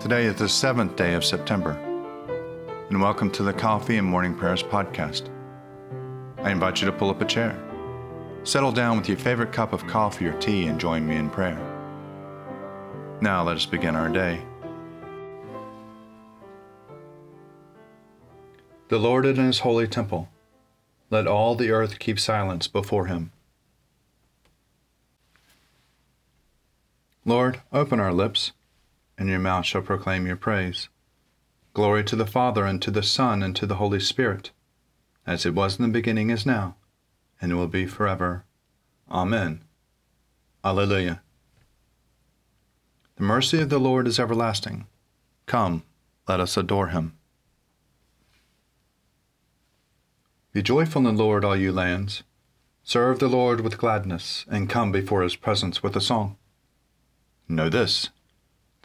Today is the seventh day of September, and welcome to the Coffee and Morning Prayers podcast. I invite you to pull up a chair, settle down with your favorite cup of coffee or tea, and join me in prayer. Now let us begin our day. The Lord in his holy temple. Let all the earth keep silence before him. Lord, open our lips, and your mouth shall proclaim your praise. Glory to the Father, and to the Son, and to the Holy Spirit, as it was in the beginning, is now, and will be forever. Amen. Alleluia. The mercy of the Lord is everlasting. Come, let us adore him. Be joyful in the Lord, all you lands. Serve the Lord with gladness, and come before his presence with a song. Know this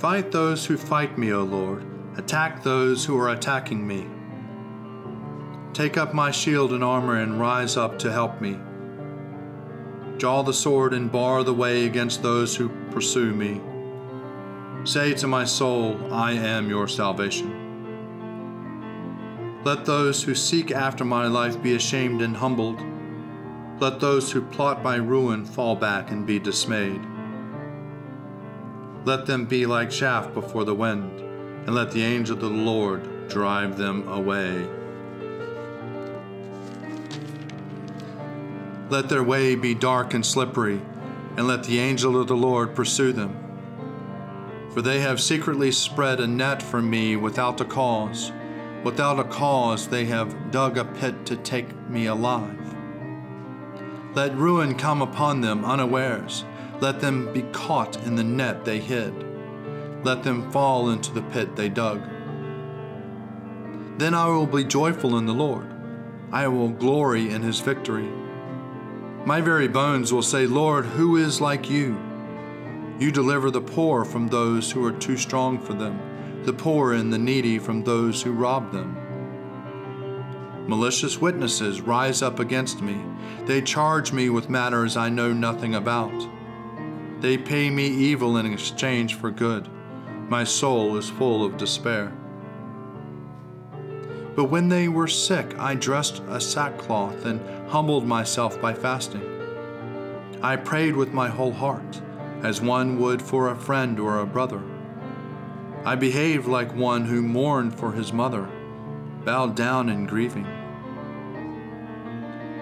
Fight those who fight me, O Lord. Attack those who are attacking me. Take up my shield and armor and rise up to help me. Draw the sword and bar the way against those who pursue me. Say to my soul, I am your salvation. Let those who seek after my life be ashamed and humbled. Let those who plot my ruin fall back and be dismayed. Let them be like chaff before the wind, and let the angel of the Lord drive them away. Let their way be dark and slippery, and let the angel of the Lord pursue them. For they have secretly spread a net for me without a cause. Without a cause, they have dug a pit to take me alive. Let ruin come upon them unawares let them be caught in the net they hid. Let them fall into the pit they dug. Then I will be joyful in the Lord. I will glory in his victory. My very bones will say, Lord, who is like you? You deliver the poor from those who are too strong for them, the poor and the needy from those who rob them. Malicious witnesses rise up against me. They charge me with matters I know nothing about. They pay me evil in exchange for good. My soul is full of despair. But when they were sick, I dressed a sackcloth and humbled myself by fasting. I prayed with my whole heart, as one would for a friend or a brother. I behaved like one who mourned for his mother, bowed down in grieving.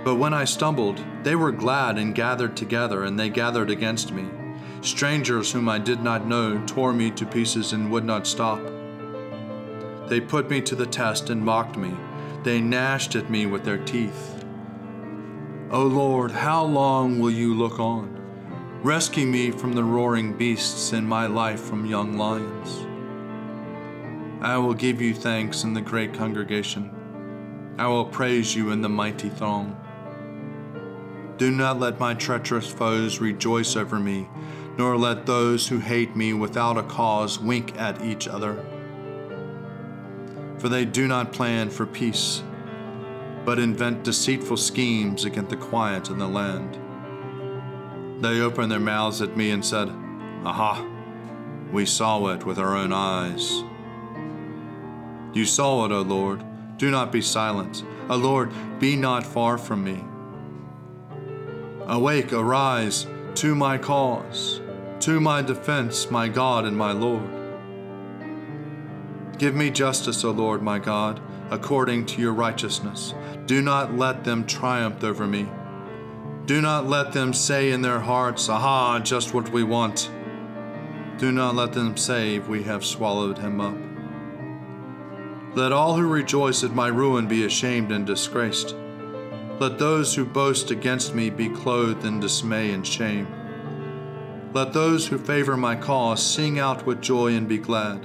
But when I stumbled, they were glad and gathered together, and they gathered against me. Strangers whom I did not know tore me to pieces and would not stop. They put me to the test and mocked me. They gnashed at me with their teeth. O Lord, how long will you look on? Rescue me from the roaring beasts and my life from young lions. I will give you thanks in the great congregation. I will praise you in the mighty throng. Do not let my treacherous foes rejoice over me nor let those who hate me without a cause wink at each other. For they do not plan for peace, but invent deceitful schemes against the quiet in the land. They opened their mouths at me and said, Aha, we saw it with our own eyes. You saw it, O Lord. Do not be silent. O Lord, be not far from me. Awake, arise to my cause to my defense, my God and my Lord. Give me justice, O Lord my God, according to your righteousness. Do not let them triumph over me. Do not let them say in their hearts, Aha, just what we want. Do not let them say, We have swallowed him up. Let all who rejoice at my ruin be ashamed and disgraced. Let those who boast against me be clothed in dismay and shame. Let those who favor my cause sing out with joy and be glad.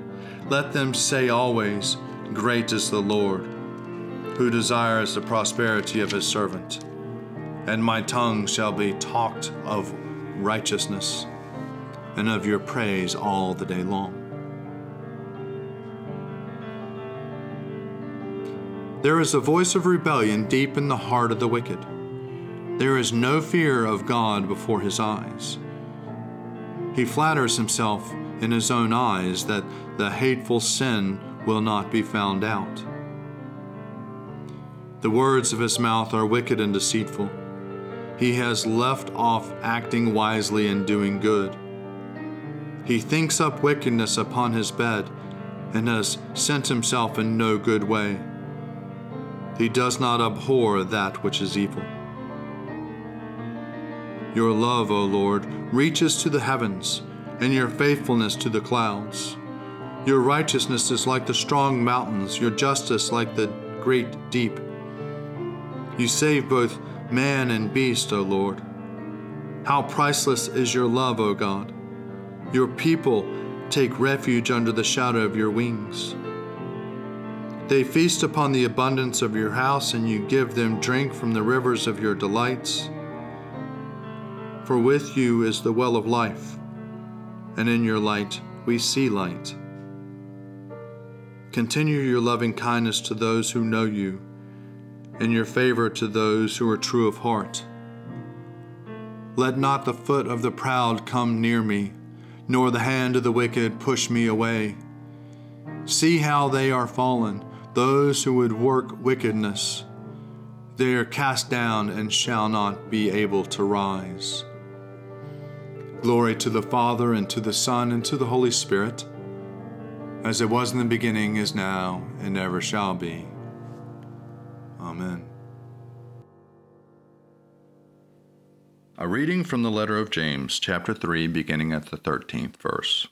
Let them say always, Great is the Lord, who desires the prosperity of his servant. And my tongue shall be talked of righteousness and of your praise all the day long. There is a voice of rebellion deep in the heart of the wicked. There is no fear of God before his eyes. He flatters himself in his own eyes that the hateful sin will not be found out. The words of his mouth are wicked and deceitful. He has left off acting wisely and doing good. He thinks up wickedness upon his bed and has sent himself in no good way. He does not abhor that which is evil. Your love, O Lord, reaches to the heavens, and your faithfulness to the clouds. Your righteousness is like the strong mountains, your justice like the great deep. You save both man and beast, O Lord. How priceless is your love, O God! Your people take refuge under the shadow of your wings. They feast upon the abundance of your house, and you give them drink from the rivers of your delights for with you is the well of life, and in your light we see light. Continue your loving kindness to those who know you, and your favor to those who are true of heart. Let not the foot of the proud come near me, nor the hand of the wicked push me away. See how they are fallen, those who would work wickedness. They are cast down and shall not be able to rise. Glory to the Father, and to the Son, and to the Holy Spirit, as it was in the beginning, is now, and ever shall be. Amen. A reading from the letter of James, chapter 3, beginning at the 13th verse.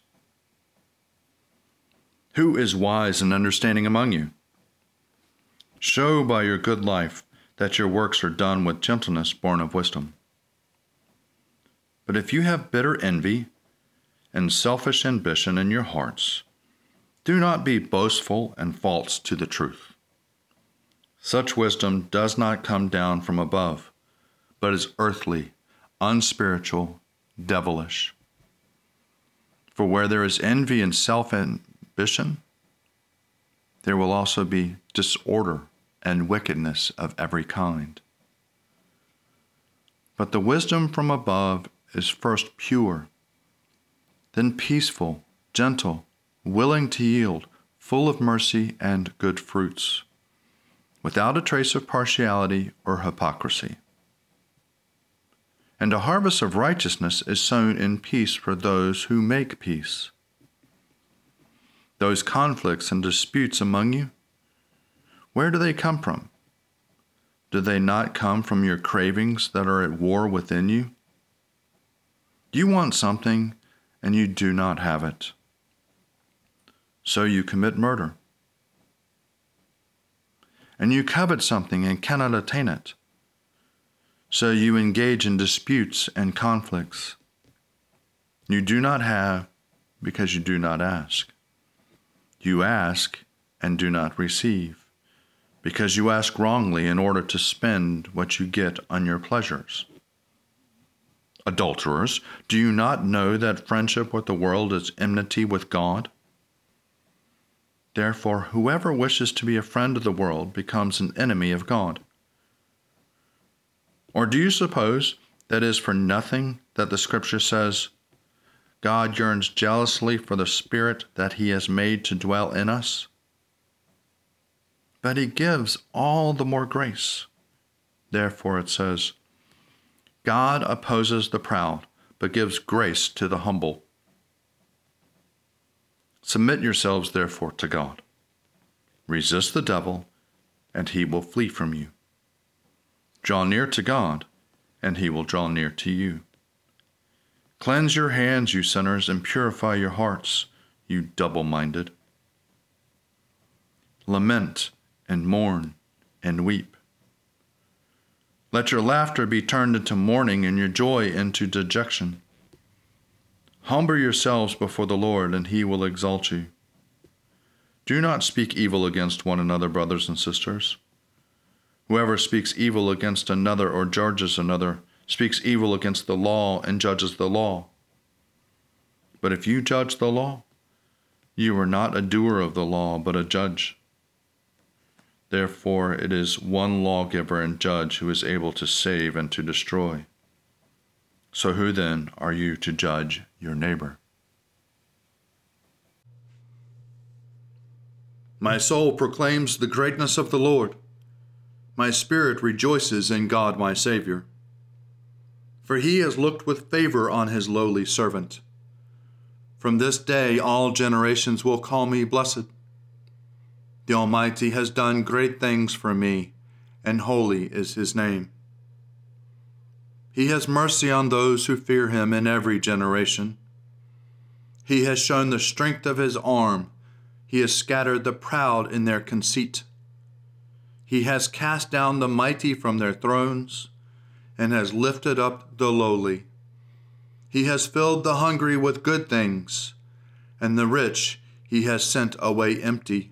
Who is wise and understanding among you? Show by your good life that your works are done with gentleness born of wisdom. But if you have bitter envy and selfish ambition in your hearts, do not be boastful and false to the truth. Such wisdom does not come down from above, but is earthly, unspiritual, devilish. For where there is envy and self ambition, there will also be disorder and wickedness of every kind. But the wisdom from above is first pure, then peaceful, gentle, willing to yield, full of mercy and good fruits, without a trace of partiality or hypocrisy. And a harvest of righteousness is sown in peace for those who make peace. Those conflicts and disputes among you, where do they come from? Do they not come from your cravings that are at war within you? You want something and you do not have it. So you commit murder. And you covet something and cannot attain it. So you engage in disputes and conflicts. You do not have because you do not ask. You ask and do not receive because you ask wrongly in order to spend what you get on your pleasures. Adulterers, do you not know that friendship with the world is enmity with God? Therefore, whoever wishes to be a friend of the world becomes an enemy of God. Or do you suppose that is for nothing that the Scripture says, God yearns jealously for the Spirit that He has made to dwell in us? But He gives all the more grace. Therefore, it says, God opposes the proud, but gives grace to the humble. Submit yourselves, therefore, to God. Resist the devil, and he will flee from you. Draw near to God, and he will draw near to you. Cleanse your hands, you sinners, and purify your hearts, you double minded. Lament and mourn and weep. Let your laughter be turned into mourning and your joy into dejection. Humble yourselves before the Lord, and he will exalt you. Do not speak evil against one another, brothers and sisters. Whoever speaks evil against another or judges another speaks evil against the law and judges the law. But if you judge the law, you are not a doer of the law, but a judge. Therefore, it is one lawgiver and judge who is able to save and to destroy. So, who then are you to judge your neighbor? My soul proclaims the greatness of the Lord. My spirit rejoices in God my Savior. For he has looked with favor on his lowly servant. From this day all generations will call me blessed. The Almighty has done great things for me, and holy is his name. He has mercy on those who fear him in every generation. He has shown the strength of his arm. He has scattered the proud in their conceit. He has cast down the mighty from their thrones and has lifted up the lowly. He has filled the hungry with good things, and the rich he has sent away empty.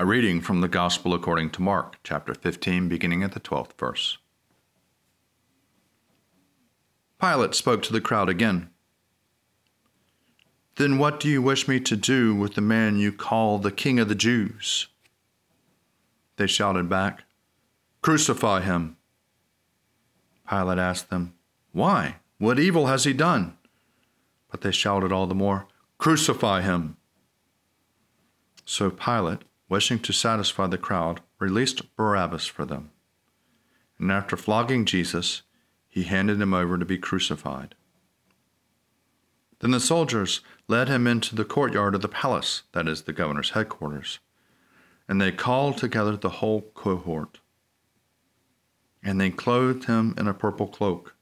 A reading from the Gospel according to Mark, chapter 15, beginning at the 12th verse. Pilate spoke to the crowd again. Then what do you wish me to do with the man you call the King of the Jews? They shouted back, Crucify him. Pilate asked them, Why? What evil has he done? But they shouted all the more, Crucify him. So Pilate, wishing to satisfy the crowd, released Barabbas for them. And after flogging Jesus, he handed him over to be crucified. Then the soldiers led him into the courtyard of the palace, that is, the governor's headquarters, and they called together the whole cohort. And they clothed him in a purple cloak,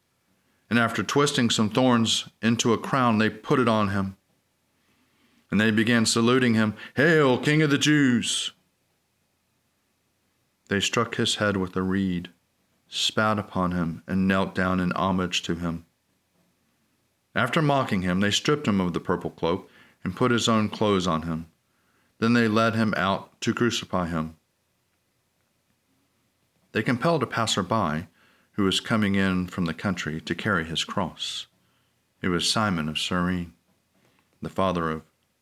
and after twisting some thorns into a crown, they put it on him. And they began saluting him, Hail, King of the Jews! They struck his head with a reed spat upon him, and knelt down in homage to him. After mocking him, they stripped him of the purple cloak and put his own clothes on him. Then they led him out to crucify him. They compelled a passer-by who was coming in from the country to carry his cross. It was Simon of Cyrene, the father of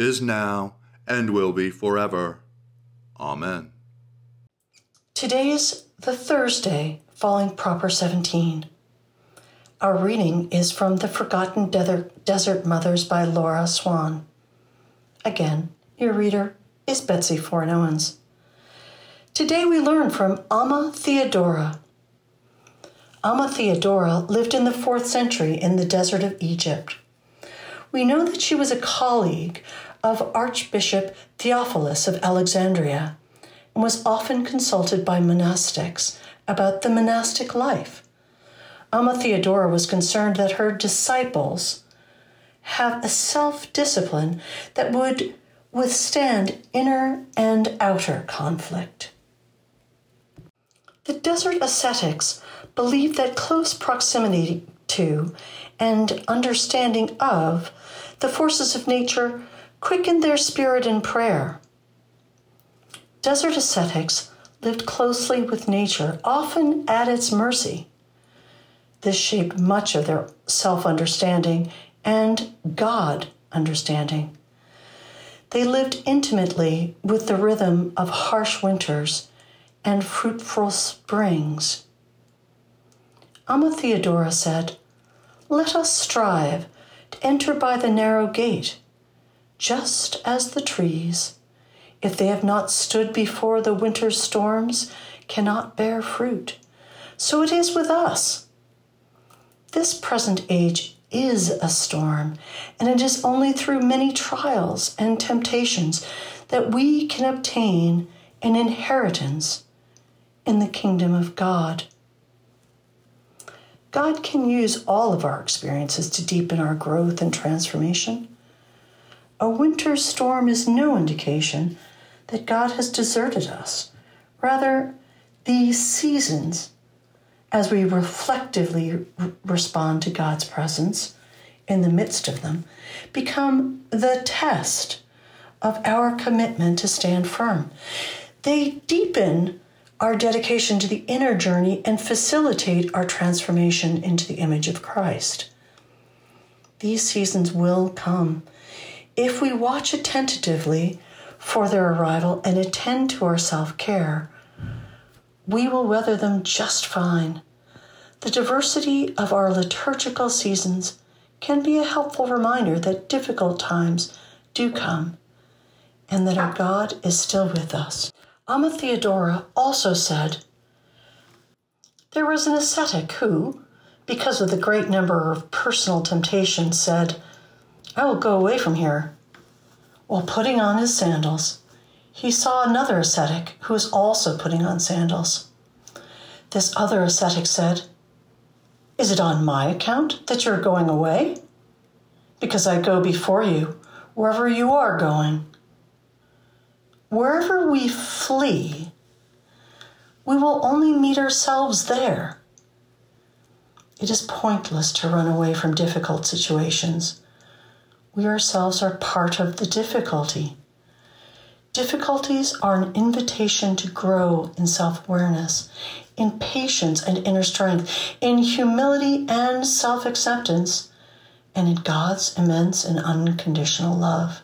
is now, and will be forever. Amen. Today is the Thursday following Proper 17. Our reading is from The Forgotten Desert Mothers by Laura Swan. Again, your reader is Betsy Foreign Owens. Today we learn from Amma Theodora. Amma Theodora lived in the 4th century in the desert of Egypt. We know that she was a colleague of Archbishop Theophilus of Alexandria and was often consulted by monastics about the monastic life. Amma Theodora was concerned that her disciples have a self discipline that would withstand inner and outer conflict. The desert ascetics believed that close proximity to and understanding of the forces of nature quickened their spirit in prayer. Desert ascetics lived closely with nature, often at its mercy. This shaped much of their self understanding and God understanding. They lived intimately with the rhythm of harsh winters and fruitful springs. Amma Theodora said, Let us strive enter by the narrow gate, just as the trees, if they have not stood before the winter storms, cannot bear fruit. So it is with us. This present age is a storm, and it is only through many trials and temptations that we can obtain an inheritance in the kingdom of God. God can use all of our experiences to deepen our growth and transformation. A winter storm is no indication that God has deserted us. Rather, these seasons as we reflectively respond to God's presence in the midst of them, become the test of our commitment to stand firm. They deepen our dedication to the inner journey and facilitate our transformation into the image of Christ. These seasons will come if we watch attentively for their arrival and attend to our self care we will weather them just fine. The diversity of our liturgical seasons can be a helpful reminder that difficult times do come and that our God is still with us. Amma Theodora also said, There was an ascetic who, because of the great number of personal temptations, said, I will go away from here. While putting on his sandals, he saw another ascetic who was also putting on sandals. This other ascetic said, Is it on my account that you're going away? Because I go before you wherever you are going. Wherever we flee, we will only meet ourselves there. It is pointless to run away from difficult situations. We ourselves are part of the difficulty. Difficulties are an invitation to grow in self awareness, in patience and inner strength, in humility and self acceptance, and in God's immense and unconditional love.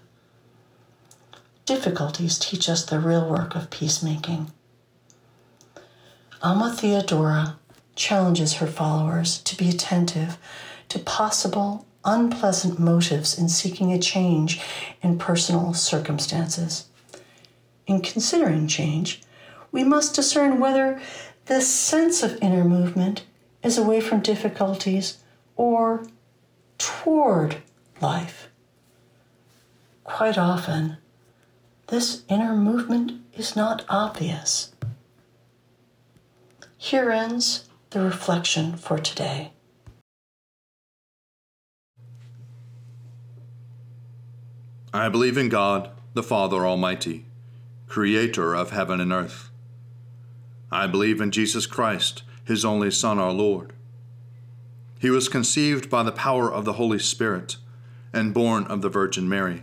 Difficulties teach us the real work of peacemaking. Amma Theodora challenges her followers to be attentive to possible unpleasant motives in seeking a change in personal circumstances in considering change, we must discern whether the sense of inner movement is away from difficulties or toward life. Quite often, this inner movement is not obvious. Here ends the reflection for today. I believe in God, the Father Almighty creator of heaven and earth. I believe in Jesus Christ, his only Son, our Lord. He was conceived by the power of the Holy Spirit and born of the Virgin Mary,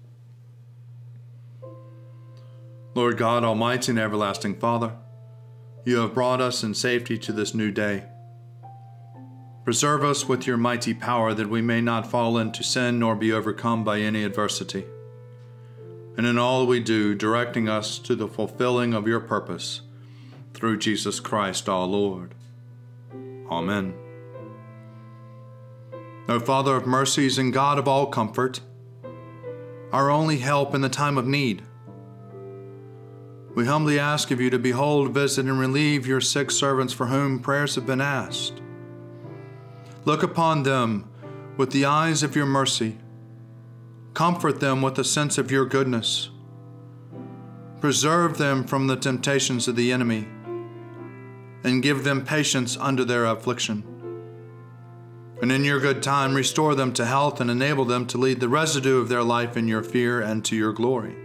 Lord God, Almighty and everlasting Father, you have brought us in safety to this new day. Preserve us with your mighty power that we may not fall into sin nor be overcome by any adversity. And in all we do, directing us to the fulfilling of your purpose through Jesus Christ our Lord. Amen. O Father of mercies and God of all comfort, our only help in the time of need, we humbly ask of you to behold, visit, and relieve your sick servants for whom prayers have been asked. Look upon them with the eyes of your mercy. Comfort them with a sense of your goodness. Preserve them from the temptations of the enemy, and give them patience under their affliction. And in your good time, restore them to health and enable them to lead the residue of their life in your fear and to your glory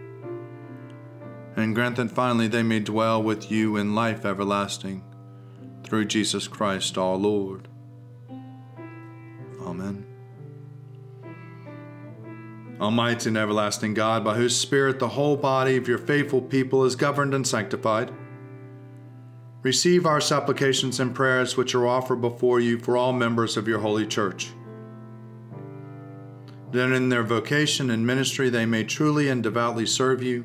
and grant that finally they may dwell with you in life everlasting. Through Jesus Christ our Lord. Amen. Almighty and everlasting God, by whose Spirit the whole body of your faithful people is governed and sanctified, receive our supplications and prayers which are offered before you for all members of your holy church. That in their vocation and ministry they may truly and devoutly serve you